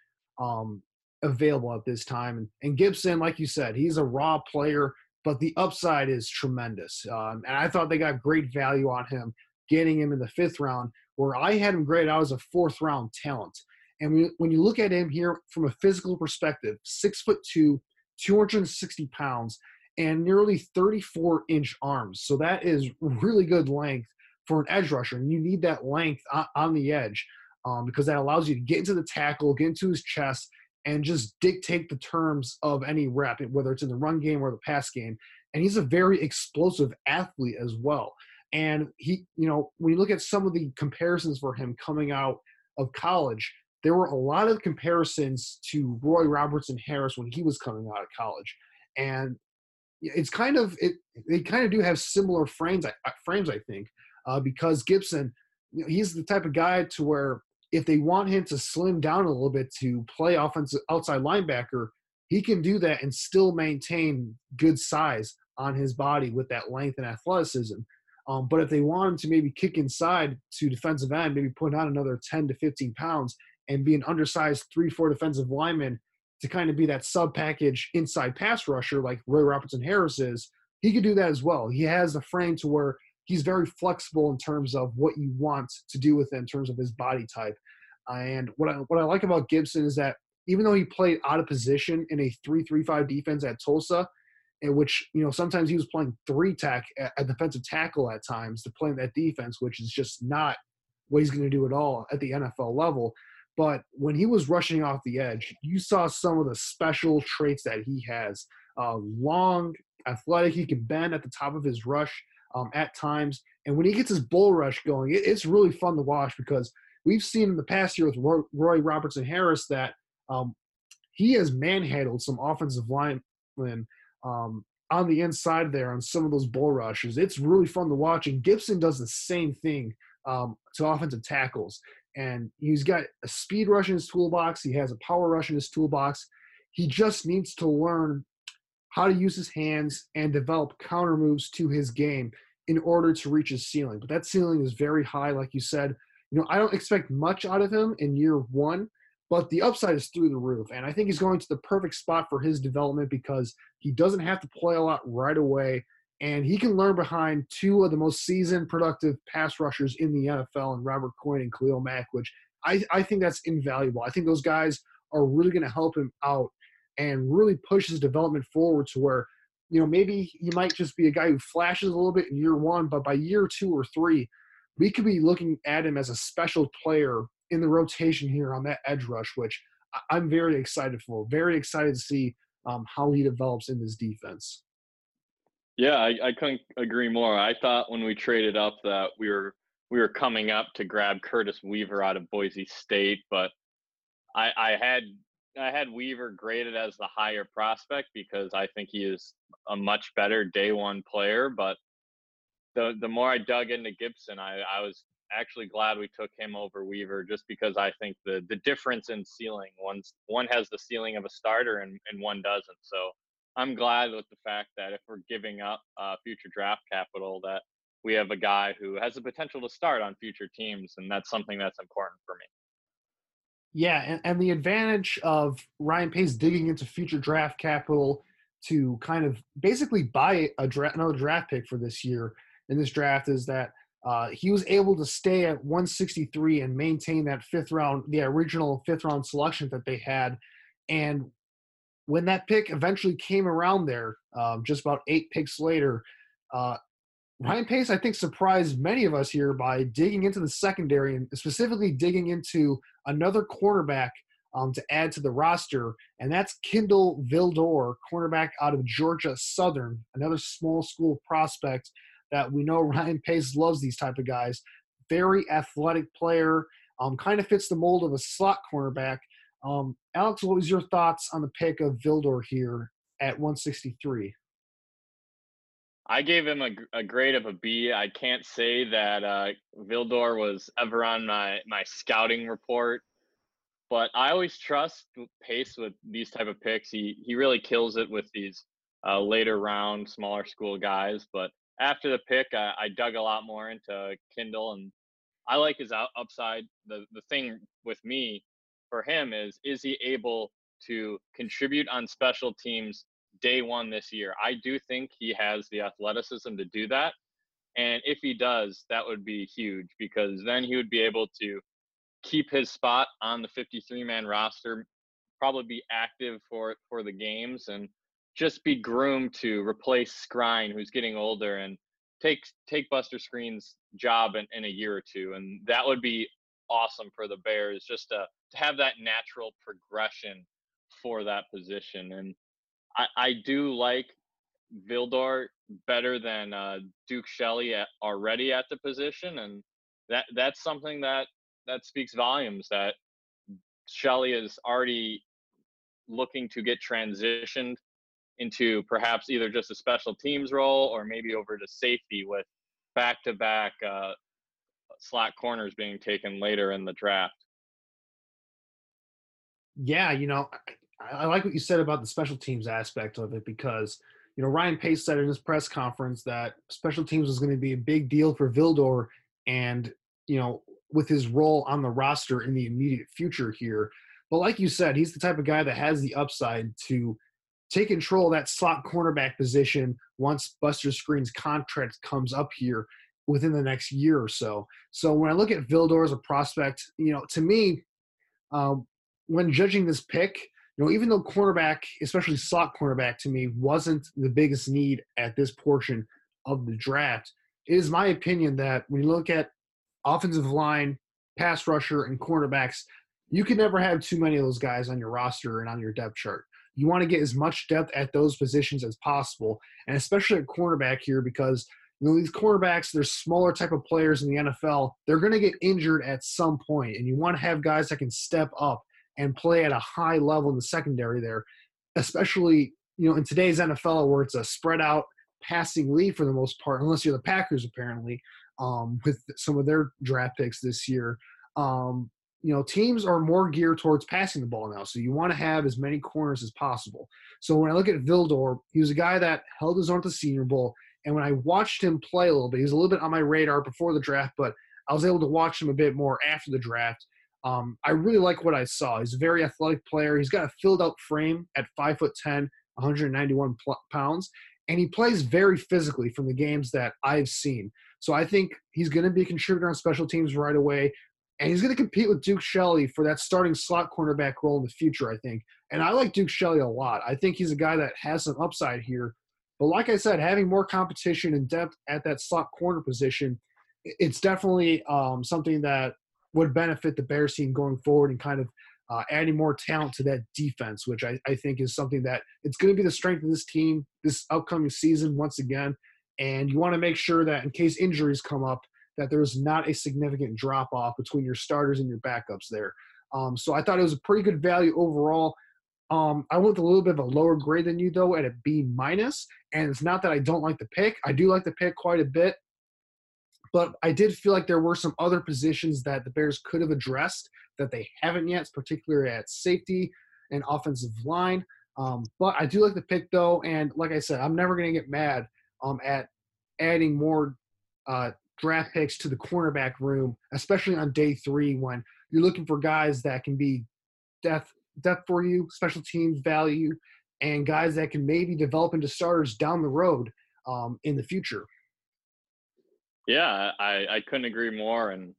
um, available at this time. And, and, Gibson, like you said, he's a raw player, but the upside is tremendous. Um, and I thought they got great value on him, getting him in the fifth round, where I had him graded out as a fourth round talent. And when you look at him here from a physical perspective, six foot two, 260 pounds, and nearly 34 inch arms. So that is really good length for an edge rusher, and you need that length on, the edge um, because that allows you to get into the tackle, get into his chest, and just dictate the terms of any rep, whether it's in the run game or the pass game. And he's a very explosive athlete as well. And he, you know, when you look at some of the comparisons for him coming out of college, there were a lot of comparisons to Roy Robertson Harris when he was coming out of college. And it's kind of it they kind of do have similar frames frames I think uh, because Gibson you know, he's the type of guy to where if they want him to slim down a little bit to play offensive outside linebacker, he can do that and still maintain good size on his body with that length and athleticism. Um, but if they want him to maybe kick inside to defensive end, maybe put on another 10 to 15 pounds and be an undersized three, four defensive lineman to kind of be that sub package inside pass rusher like Roy Robertson Harris is, he could do that as well. He has a frame to where he's very flexible in terms of what you want to do with him in terms of his body type. And what I, what I like about Gibson is that even though he played out of position in a 3-3-5 defense at Tulsa, in which you know sometimes he was playing three tech at defensive tackle at times to play in that defense, which is just not what he's going to do at all at the NFL level. But when he was rushing off the edge, you saw some of the special traits that he has. Uh, long, athletic, he can bend at the top of his rush um, at times. And when he gets his bull rush going, it, it's really fun to watch because we've seen in the past year with Roy, Roy Robertson Harris that um, he has manhandled some offensive linemen um, on the inside there on some of those bull rushes. It's really fun to watch. And Gibson does the same thing um, to offensive tackles. And he's got a speed rush in his toolbox. He has a power rush in his toolbox. He just needs to learn how to use his hands and develop counter moves to his game in order to reach his ceiling. But that ceiling is very high, like you said. You know, I don't expect much out of him in year one, but the upside is through the roof. And I think he's going to the perfect spot for his development because he doesn't have to play a lot right away. And he can learn behind two of the most seasoned, productive pass rushers in the NFL, and Robert Quinn and Khalil Mack, which I, I think that's invaluable. I think those guys are really going to help him out and really push his development forward to where, you know, maybe he might just be a guy who flashes a little bit in year one, but by year two or three, we could be looking at him as a special player in the rotation here on that edge rush, which I'm very excited for. Very excited to see um, how he develops in this defense. Yeah, I, I couldn't agree more. I thought when we traded up that we were we were coming up to grab Curtis Weaver out of Boise State, but I, I had I had Weaver graded as the higher prospect because I think he is a much better day one player. But the the more I dug into Gibson, I, I was actually glad we took him over Weaver just because I think the the difference in ceiling one's one has the ceiling of a starter and, and one doesn't. So I'm glad with the fact that if we're giving up uh, future draft capital, that we have a guy who has the potential to start on future teams, and that's something that's important for me. Yeah, and, and the advantage of Ryan Pace digging into future draft capital to kind of basically buy a draft, another draft pick for this year in this draft is that uh, he was able to stay at 163 and maintain that fifth round, the original fifth round selection that they had. And when that pick eventually came around there, um, just about eight picks later, uh, Ryan Pace, I think, surprised many of us here by digging into the secondary and specifically digging into another cornerback um, to add to the roster, and that's Kindle Vildor, cornerback out of Georgia Southern, another small school prospect that we know Ryan Pace loves these type of guys. Very athletic player, um, kind of fits the mold of a slot cornerback. Um, Alex, what was your thoughts on the pick of Vildor here at 163? I gave him a, a grade of a B. I can't say that uh, Vildor was ever on my my scouting report, but I always trust Pace with these type of picks. He he really kills it with these uh, later round smaller school guys. But after the pick, I, I dug a lot more into Kindle, and I like his out, upside. The the thing with me for him is is he able to contribute on special teams day one this year. I do think he has the athleticism to do that. And if he does, that would be huge because then he would be able to keep his spot on the 53 man roster, probably be active for for the games and just be groomed to replace Skrine, who's getting older, and take take Buster Skrine's job in, in a year or two. And that would be awesome for the Bears just to have that natural progression for that position. And I, I do like Vildor better than uh, Duke Shelley at, already at the position, and that that's something that that speaks volumes. That Shelley is already looking to get transitioned into perhaps either just a special teams role or maybe over to safety with back-to-back uh, slot corners being taken later in the draft. Yeah, you know, I, I like what you said about the special teams aspect of it because you know Ryan Pace said in his press conference that special teams was going to be a big deal for Vildor, and you know with his role on the roster in the immediate future here. But like you said, he's the type of guy that has the upside to take control of that slot cornerback position once Buster Skrine's contract comes up here within the next year or so. So when I look at Vildor as a prospect, you know, to me, um, when judging this pick, you know, even though cornerback, especially slot cornerback, to me wasn't the biggest need at this portion of the draft, it is my opinion that when you look at offensive line, pass rusher, and cornerbacks, you can never have too many of those guys on your roster and on your depth chart. You want to get as much depth at those positions as possible, and especially at cornerback here because you know these cornerbacks, they're smaller type of players in the NFL. They're going to get injured at some point, and you want to have guys that can step up and play at a high level in the secondary there, especially you know in today's NFL where it's a spread out passing league for the most part, unless you're the Packers apparently um, with some of their draft picks this year. Um, you know, teams are more geared towards passing the ball now. So you want to have as many corners as possible. So when I look at Vildor, he was a guy that held his own at the Senior Bowl. And when I watched him play a little bit, he was a little bit on my radar before the draft, but I was able to watch him a bit more after the draft. Um, I really like what I saw. He's a very athletic player. He's got a filled out frame at five foot ten, 191 pounds, and he plays very physically from the games that I've seen. So I think he's going to be a contributor on special teams right away and he's going to compete with Duke Shelley for that starting slot cornerback role in the future, I think. And I like Duke Shelley a lot. I think he's a guy that has some upside here. But like I said, having more competition and depth at that slot corner position, it's definitely um, something that would benefit the Bears team going forward and kind of uh, adding more talent to that defense, which I, I think is something that it's going to be the strength of this team this upcoming season once again. And you want to make sure that in case injuries come up – that there's not a significant drop off between your starters and your backups there. Um, so I thought it was a pretty good value overall. Um, I went with a little bit of a lower grade than you though at a B minus, and it's not that I don't like the pick. I do like the pick quite a bit, but I did feel like there were some other positions that the Bears could have addressed that they haven't yet, particularly at safety and offensive line. Um, but I do like the pick though, and like I said, I'm never going to get mad um, at adding more uh, draft picks to the cornerback room, especially on day three when you're looking for guys that can be depth depth for you, special teams value, and guys that can maybe develop into starters down the road um, in the future. Yeah, I, I couldn't agree more. And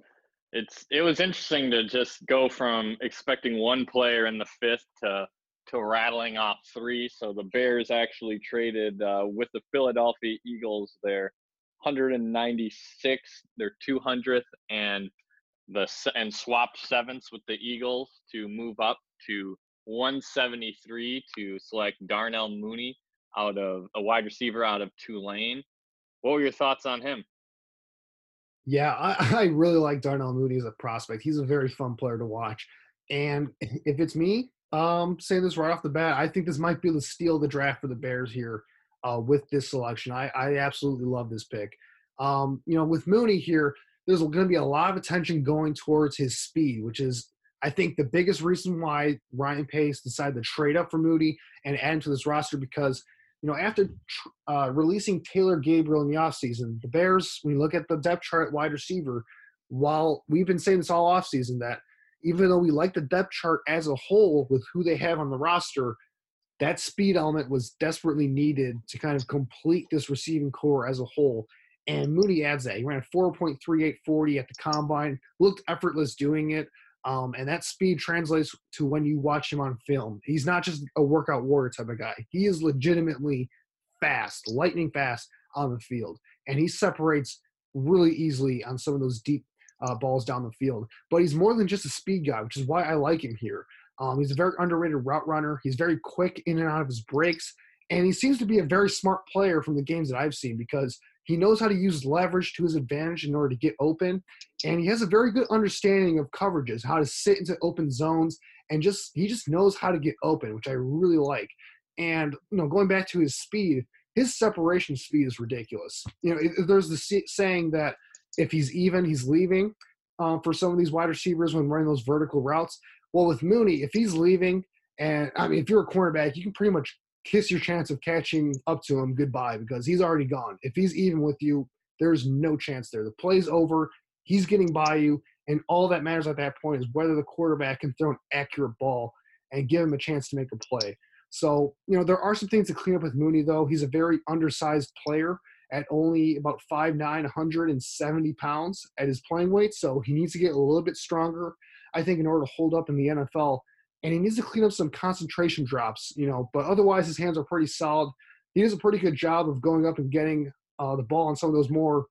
it's it was interesting to just go from expecting one player in the fifth to to rattling off three. So the Bears actually traded uh, with the Philadelphia Eagles there 196, their 200th, and the and swapped sevenths with the Eagles to move up to 173 to select Darnell Mooney out of a wide receiver out of Tulane. What were your thoughts on him? Yeah, I, I really like Darnell Mooney as a prospect. He's a very fun player to watch. And if it's me, um, saying this right off the bat, I think this might be the steal of the draft for the Bears here uh, with this selection. I, I absolutely love this pick. Um, you know, with Mooney here, there's going to be a lot of attention going towards his speed, which is, I think, the biggest reason why Ryan Pace decided to trade up for Mooney and add him to this roster because, you know, after uh, releasing Taylor Gabriel in the offseason, the Bears, we look at the depth chart wide receiver, while we've been saying this all offseason that even though we like the depth chart as a whole with who they have on the roster, that speed element was desperately needed to kind of complete this receiving corps as a whole. And Mooney adds that. He ran 4.3840 at the combine, looked effortless doing it. Um, and that speed translates to when you watch him on film. He's not just a workout warrior type of guy. He is legitimately fast, lightning fast on the field. And he separates really easily on some of those deep uh, balls down the field. But he's more than just a speed guy, which is why I like him here. Um, he's a very underrated route runner. He's very quick in and out of his breaks, and he seems to be a very smart player from the games that I've seen because he knows how to use leverage to his advantage in order to get open, and he has a very good understanding of coverages, how to sit into open zones, and just he just knows how to get open, which I really like. And you know, going back to his speed, his separation speed is ridiculous. You know, it, there's the saying that if he's even, he's leaving. Um, for some of these wide receivers when running those vertical routes. Well, with Mooney, if he's leaving, and I mean, if you're a cornerback, you can pretty much kiss your chance of catching up to him goodbye because he's already gone. If he's even with you, there's no chance there. The play's over. He's getting by you, and all that matters at that point is whether the quarterback can throw an accurate ball and give him a chance to make a play. So, you know, there are some things to clean up with Mooney, though. He's a very undersized player at only about 5'9, 170 pounds at his playing weight. So he needs to get a little bit stronger, I think, in order to hold up in the NFL. And he needs to clean up some concentration drops, you know, but otherwise his hands are pretty solid. He does a pretty good job of going up and getting uh, the ball on some of those more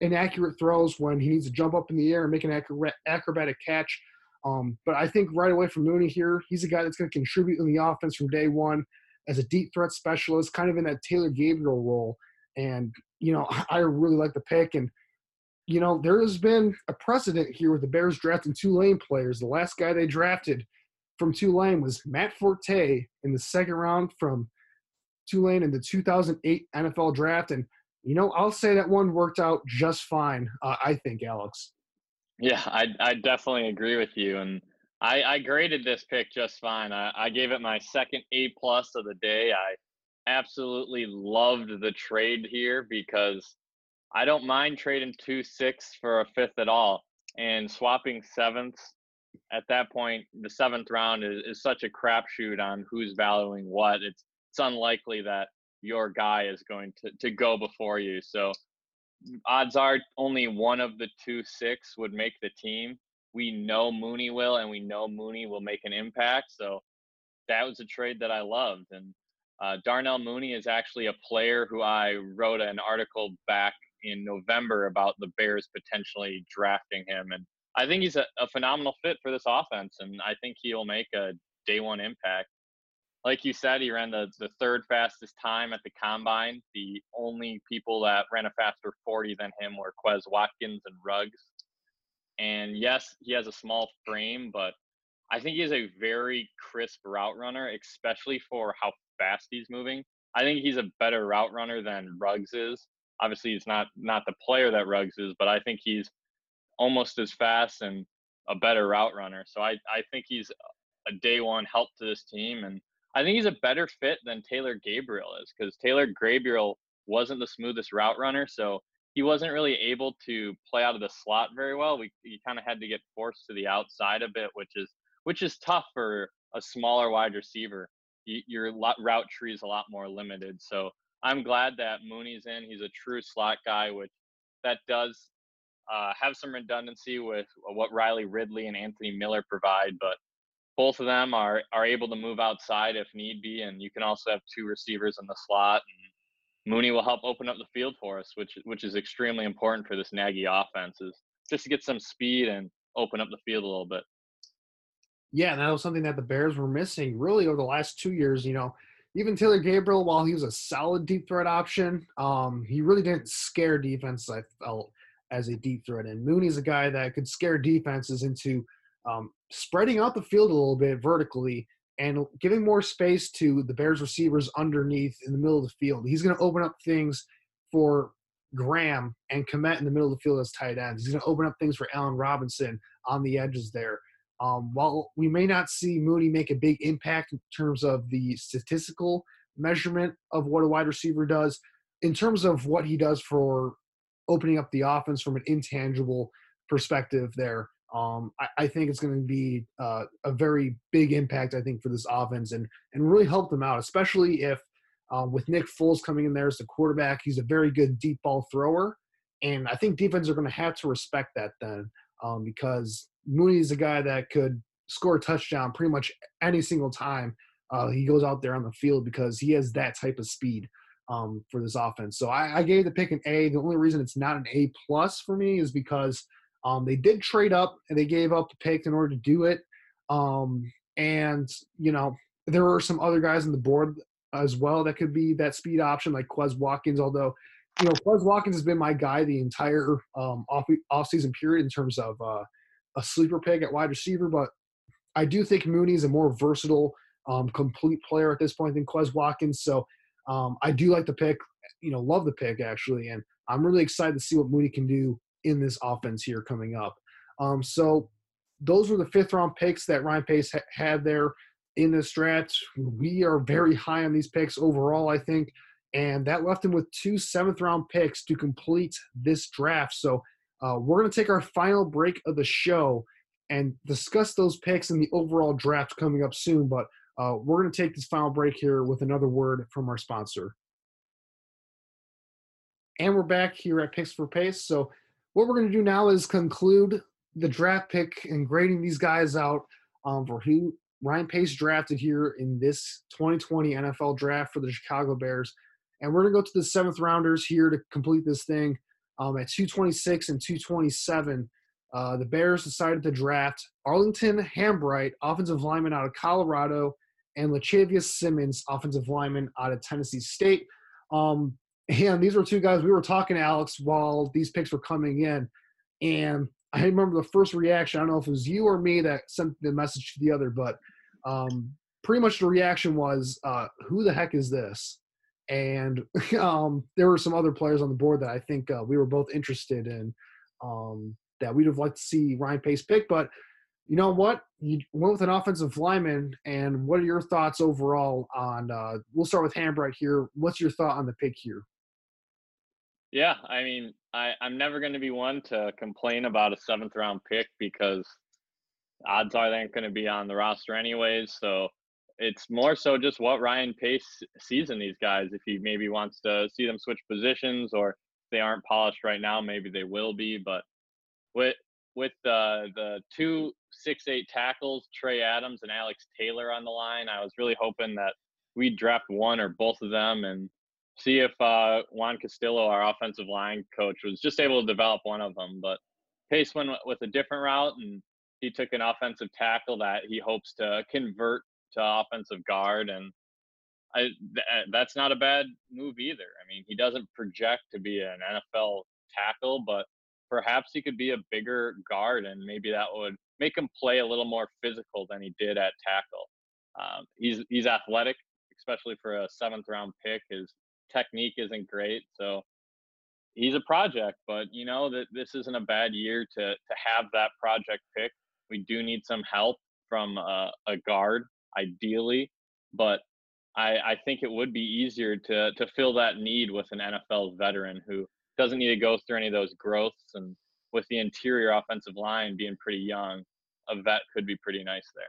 inaccurate throws when he needs to jump up in the air and make an acrobatic catch. Um, but I think right away from Mooney here, he's a guy that's going to contribute in the offense from day one as a deep threat specialist, kind of in that Taylor Gabriel role. And, you know, I really like the pick. And, you know, there has been a precedent here with the Bears drafting Tulane players. The last guy they drafted from Tulane was Matt Forte in the second round from Tulane in the 2008 NFL draft. And, you know, I'll say that one worked out just fine, uh, I think, Alex. Yeah, I, I definitely agree with you. And I, I graded this pick just fine. I, I gave it my second A plus of the day. I absolutely loved the trade here because I don't mind trading two six for a fifth at all. And swapping sevenths at that point, the seventh round is, is such a crapshoot on who's valuing what. It's it's unlikely that your guy is going to, to go before you. So odds are only one of the two six would make the team. We know Mooney will, and we know Mooney will make an impact. So that was a trade that I loved. And uh, Darnell Mooney is actually a player who I wrote an article back in November about the Bears potentially drafting him. And I think he's a, a phenomenal fit for this offense. And I think he'll make a day one impact. Like you said, he ran the, the third fastest time at the combine. The only people that ran a faster 40 than him were Quez Watkins and Ruggs. And yes, he has a small frame, but I think he's a very crisp route runner, especially for how fast he's moving. I think he's a better route runner than Ruggs is. Obviously, he's not not the player that Ruggs is, but I think he's almost as fast and a better route runner. So I, I think he's a day one help to this team. And I think he's a better fit than Taylor Gabriel is because Taylor Gabriel wasn't the smoothest route runner. So he wasn't really able to play out of the slot very well. We he kind of had to get forced to the outside a bit, which is which is tough for a smaller wide receiver your route tree is a lot more limited. So I'm glad that Mooney's in. He's a true slot guy, which that does uh, have some redundancy with what Riley Ridley and Anthony Miller provide, but both of them are are able to move outside if need be, and you can also have two receivers in the slot. And Mooney will help open up the field for us, which which is extremely important for this Nagy offense, is just to get some speed and open up the field a little bit. Yeah, and that was something that the Bears were missing really over the last two years. You know, even Taylor Gabriel, while he was a solid deep threat option, um, he really didn't scare defenses. I felt as a deep threat, and Mooney's a guy that could scare defenses into um, spreading out the field a little bit vertically and giving more space to the Bears receivers underneath in the middle of the field. He's going to open up things for Graham and Kmet in the middle of the field as tight ends. He's going to open up things for Allen Robinson on the edges there. Um, while we may not see Mooney make a big impact in terms of the statistical measurement of what a wide receiver does, in terms of what he does for opening up the offense from an intangible perspective, there, um, I, I, think it's going to be uh, a very big impact. I think for this offense and and really help them out, especially if um, with Nick Foles coming in there as the quarterback, he's a very good deep ball thrower, and I think defenses are going to have to respect that then um, because Mooney is a guy that could score a touchdown pretty much any single time uh, he goes out there on the field because he has that type of speed um, for this offense. So I, I, gave the pick an A. The only reason it's not an A plus for me is because um, they did trade up and they gave up the pick in order to do it. Um, And, you know, there are some other guys on the board as well that could be that speed option, like Quez Watkins, although, you know, Quez Watkins has been my guy the entire um, off, off-season period in terms of uh, a sleeper pick at wide receiver. But I do think Mooney is a more versatile, um, complete player at this point than Quez Watkins. So um, I do like the pick, you know, love the pick actually. And I'm really excited to see what Mooney can do in this offense here coming up. Um, so those were the fifth round picks that Ryan Pace ha- had there in this draft. We are very high on these picks overall, I think. And that left him with two seventh round picks to complete this draft. So uh, we're going to take our final break of the show and discuss those picks and the overall draft coming up soon. But uh, we're going to take this final break here with another word from our sponsor. And we're back here at Picks for Pace. So what we're going to do now is conclude the draft pick and grading these guys out um, for who Ryan Pace drafted here in this 2020 NFL draft for the Chicago Bears. And we're going to go to the seventh rounders here to complete this thing. Um, at 226 and 227, uh, the Bears decided to draft Arlington Hambright, offensive lineman out of Colorado, and Lachavious Simmons, offensive lineman out of Tennessee State. Um, and these were two guys we were talking to Alex while these picks were coming in. And I remember the first reaction. I don't know if it was you or me that sent the message to the other, but um, pretty much the reaction was, uh, "Who the heck is this?" And um, there were some other players on the board that I think uh, we were both interested in um, that we'd have liked to see Ryan Pace pick. But you know what? You went with an offensive lineman. And what are your thoughts overall on? Uh, we'll start with Hambright here. What's your thought on the pick here? Yeah, I mean, I, I'm never going to be one to complain about a seventh round pick because odds are they aren't going to be on the roster anyways. So it's more so just what Ryan Pace sees in these guys. If he maybe wants to see them switch positions or they aren't polished right now, maybe they will be. But with with the the two six eight tackles, Trey Adams and Alex Taylor on the line, I was really hoping that we'd draft one or both of them and see if uh, Juan Castillo, our offensive line coach, was just able to develop one of them. But Pace went with a different route, and he took an offensive tackle that he hopes to convert to offensive guard, and I th- uh, that's not a bad move either. I mean, he doesn't project to be an NFL tackle, but perhaps he could be a bigger guard, and maybe that would make him play a little more physical than he did at tackle. Um, he's he's athletic, especially for a seventh round pick. His technique isn't great, so he's a project. But you know that this isn't a bad year to to have that project pick. We do need some help from a, a guard, ideally, but I, I think it would be easier to to fill that need with an NFL veteran who doesn't need to go through any of those growths and with the interior offensive line being pretty young, a vet could be pretty nice there.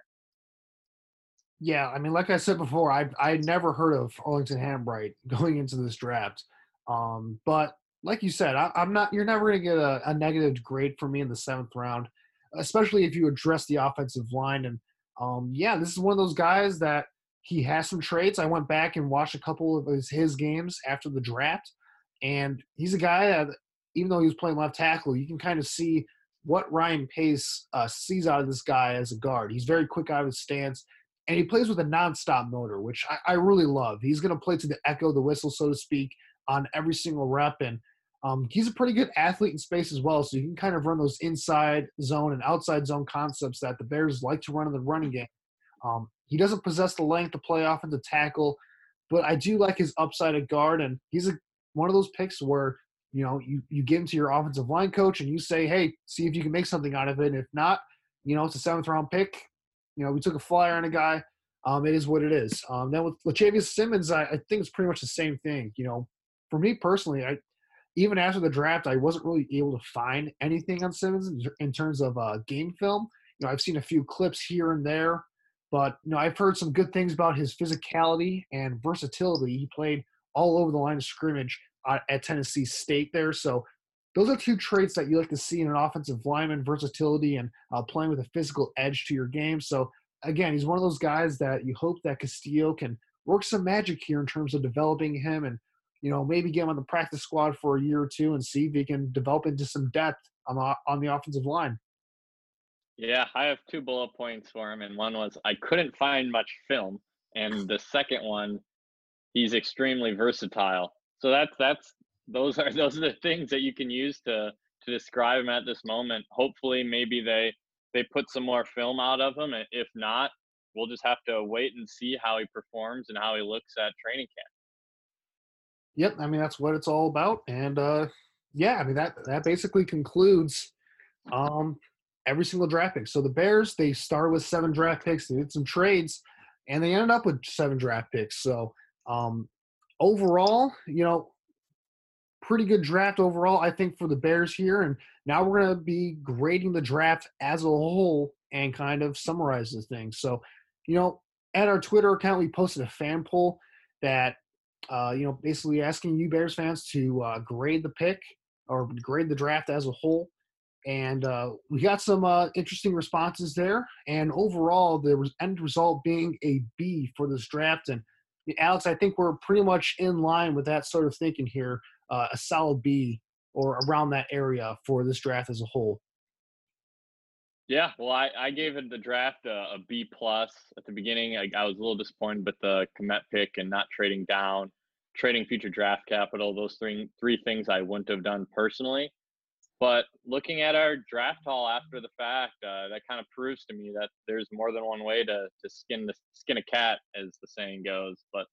Yeah, I mean, like I said before, I I never heard of Arlington Hambright going into this draft, um, but like you said, I, am not. You're never going to get a, a, negative grade for me in the seventh round, especially if you address the offensive line. And um, yeah, this is one of those guys that he has some traits. I went back and watched a couple of his, his games after the draft, and he's a guy that, even though he was playing left tackle, you can kind of see what Ryan Pace uh, sees out of this guy as a guard. He's very quick out of his stance and he plays with a nonstop motor, which I, I really love. He's going to play to the echo, the whistle, so to speak, on every single rep, and um, he's a pretty good athlete in space as well. So you can kind of run those inside zone and outside zone concepts that the Bears like to run in the running game. Um, he doesn't possess the length to play off into tackle, but I do like his upside at guard, and he's a, one of those picks where you know you you give him to your offensive line coach and you say, hey, see if you can make something out of it. And if not, you know it's a seventh round pick. You know, we took a flyer on a guy. Um, it is what it is. Um, then with Lachavious Simmons, I, I, think it's pretty much the same thing. You know, for me personally, I even after the draft, I wasn't really able to find anything on Simmons in, in terms of uh, game film. You know, I've seen a few clips here and there, but you know, I've heard some good things about his physicality and versatility. He played all over the line of scrimmage uh, at Tennessee State there, so those are two traits that you like to see in an offensive lineman versatility and uh, playing with a physical edge to your game. So, again, he's one of those guys that you hope that Castillo can work some magic here in terms of developing him and, you know, maybe get him on the practice squad for a year or two and see if he can develop into some depth on the, on the offensive line. Yeah, I have two bullet points for him, and one was I couldn't find much film, and the second one, he's extremely versatile. So that's that's those are those are the things that you can use to to describe him at this moment. Hopefully, maybe they they put some more film out of him. If not, we'll just have to wait and see how he performs and how he looks at training camp. Yep, I mean that's what it's all about, and uh, yeah, I mean that that basically concludes um, every single draft pick. So the Bears they started with seven draft picks, they did some trades, and they ended up with seven draft picks. So um, overall, you know, pretty good draft overall, I think, for the Bears here. And now we're going to be grading the draft as a whole and kind of summarize the thing. So, you know, at our Twitter account, we posted a fan poll that, uh, you know, basically asking you Bears fans to uh, grade the pick or grade the draft as a whole. And uh, we got some uh, interesting responses there. And overall, the end result being a B for this draft. And Alex, I think we're pretty much in line with that sort of thinking here uh, a solid B or around that area for this draft as a whole. Yeah, well, I, I gave it the draft a, a B plus at the beginning. I, I was a little disappointed with the Kmet pick and not trading down, trading future draft capital. Those three three things I wouldn't have done personally. But looking at our draft haul after the fact, uh, that kind of proves to me that there's more than one way to to skin the skin a cat, as the saying goes. But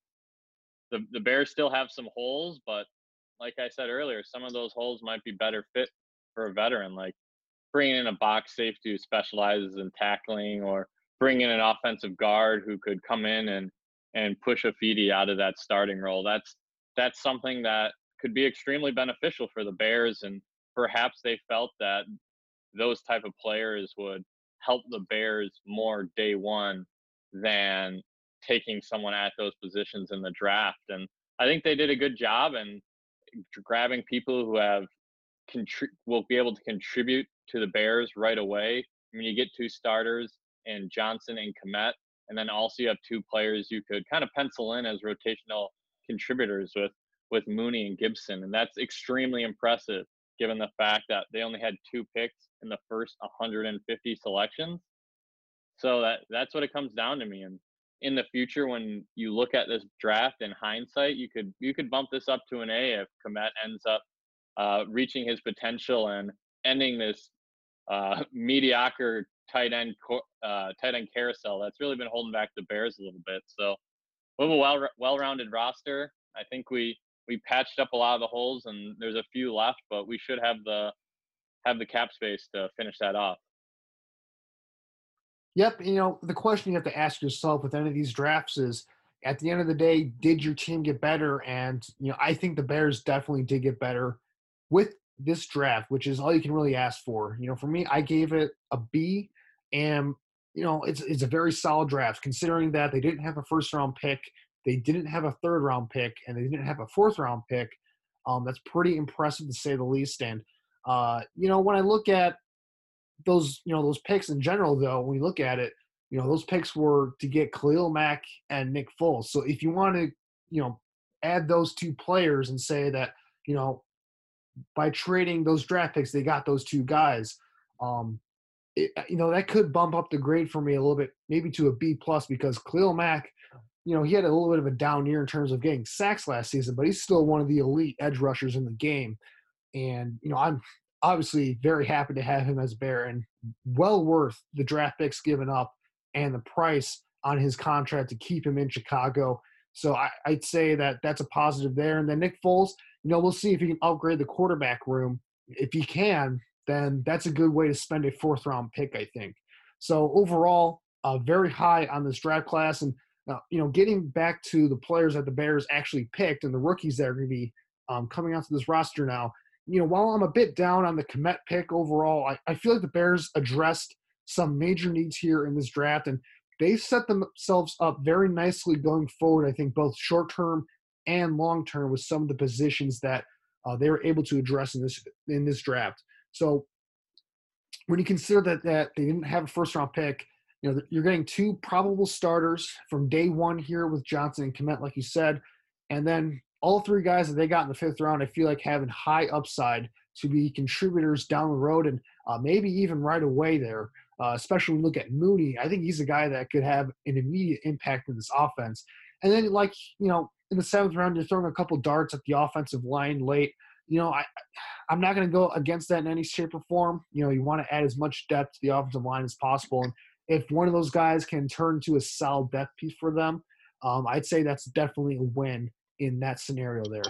the the Bears still have some holes, but like I said earlier, some of those holes might be better fit for a veteran, like bringing in a box safety who specializes in tackling, or bringing in an offensive guard who could come in and and push Ifedi out of that starting role. That's that's something that could be extremely beneficial for the Bears, and perhaps they felt that those type of players would help the Bears more day one than taking someone at those positions in the draft. And I think they did a good job. And grabbing people who have contri- will be able to contribute to the Bears right away. I mean, you get two starters and Johnson and Kmet, and then also you have two players you could kind of pencil in as rotational contributors with with Mooney and Gibson, and that's extremely impressive given the fact that they only had two picks in the first 150 selections. So that that's what it comes down to me. And in the future when you look at this draft in hindsight, you could you could bump this up to an A if Kmet ends up uh, reaching his potential and ending this uh, mediocre tight end uh, tight end carousel that's really been holding back the Bears a little bit. So we have a well well-rounded roster. I think we we patched up a lot of the holes and there's a few left, but we should have the have the cap space to finish that off. Yep. You know, the question you have to ask yourself with any of these drafts is at the end of the day, did your team get better? And, you know, I think the Bears definitely did get better with this draft, which is all you can really ask for. You know, for me, I gave it a B. And, you know, it's, it's a very solid draft considering that they didn't have a first round pick, they didn't have a third round pick, and they didn't have a fourth round pick. Um, that's pretty impressive to say the least. And, uh, you know, when I look at those you know those picks in general though when we look at it you know those picks were to get Khalil Mack and Nick Foles so if you want to you know add those two players and say that you know by trading those draft picks they got those two guys um it, you know that could bump up the grade for me a little bit maybe to a B plus because Khalil Mack you know he had a little bit of a down year in terms of getting sacks last season but he's still one of the elite edge rushers in the game and you know I'm obviously very happy to have him as Bear and well worth the draft picks given up and the price on his contract to keep him in Chicago. So I, would say that that's a positive there. And then Nick Foles, you know, we'll see if he can upgrade the quarterback room. If he can, then that's a good way to spend a fourth round pick, I think. So overall, uh, very high on this draft class. And, uh, you know, getting back to the players that the Bears actually picked and the rookies that are going to be um, coming onto this roster now, you know, while I'm a bit down on the Kmet pick overall, I, I feel like the Bears addressed some major needs here in this draft, and they set themselves up very nicely going forward. I think both short term and long term with some of the positions that uh, they were able to address in this in this draft. So when you consider that that they didn't have a first round pick, you know you're getting two probable starters from day one here with Johnson and Kmet, like you said, and then all three guys that they got in the fifth round, I feel like having high upside. to be contributors down the road and uh, maybe even right away there. Uh, especially look at Mooney, I think he's a guy that could have an immediate impact in this offense. And then, like you know, in the seventh round, you're throwing a couple darts at the offensive line late. You know, I I'm not going to go against that in any shape or form. You know, you want to add as much depth to the offensive line as possible, and if one of those guys can turn to a solid depth piece for them, um, I'd say that's definitely a win in that scenario there.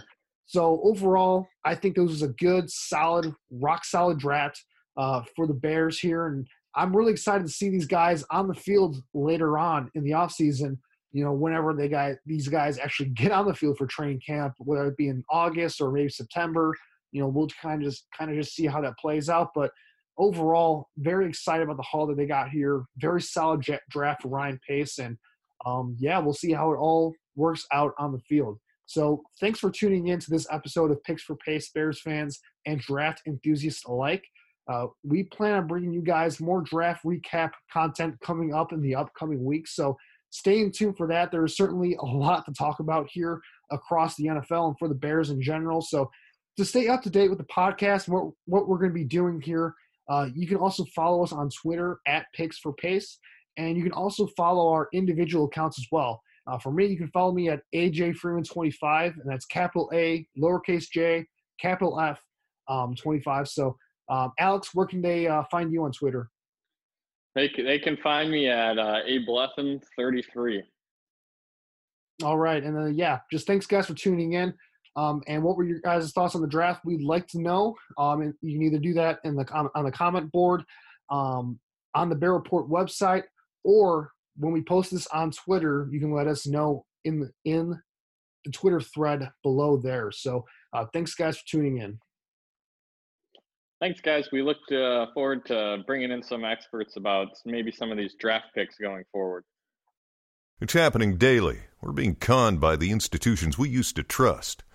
So overall, I think this was a good, solid, rock solid draft uh, for the Bears here, and I'm really excited to see these guys on the field later on in the offseason. You know, whenever they got these guys actually get on the field for training camp, whether it be in August or maybe September, you know, we'll kind of just kind of just see how that plays out. But overall, very excited about the haul that they got here. Very solid draft for Ryan Pace, and um, yeah, we'll see how it all works out on the field. So thanks for tuning in to this episode of Picks for Pace Bears fans and draft enthusiasts alike. Uh, we plan on bringing you guys more draft recap content coming up in the upcoming weeks. So stay in tune for that. There is certainly a lot to talk about here across the NFL and for the Bears in general. So to stay up to date with the podcast, what, what we're going to be doing here, uh, you can also follow us on Twitter at Picks for Pace. And you can also follow our individual accounts as well. Uh, for me, you can follow me at AJ Freeman25, and that's capital A, lowercase j, capital F, um, 25. So, um, Alex, where can they uh, find you on Twitter? They can, they can find me at uh, Ablefin33. All right. And then, yeah, just thanks, guys, for tuning in. Um, and what were your guys' thoughts on the draft? We'd like to know. Um, and you can either do that in the com- on the comment board, um, on the Bear Report website, or when we post this on Twitter, you can let us know in the in the Twitter thread below there. So uh, thanks, guys, for tuning in. Thanks, guys. We look uh, forward to bringing in some experts about maybe some of these draft picks going forward. It's happening daily. We're being conned by the institutions we used to trust.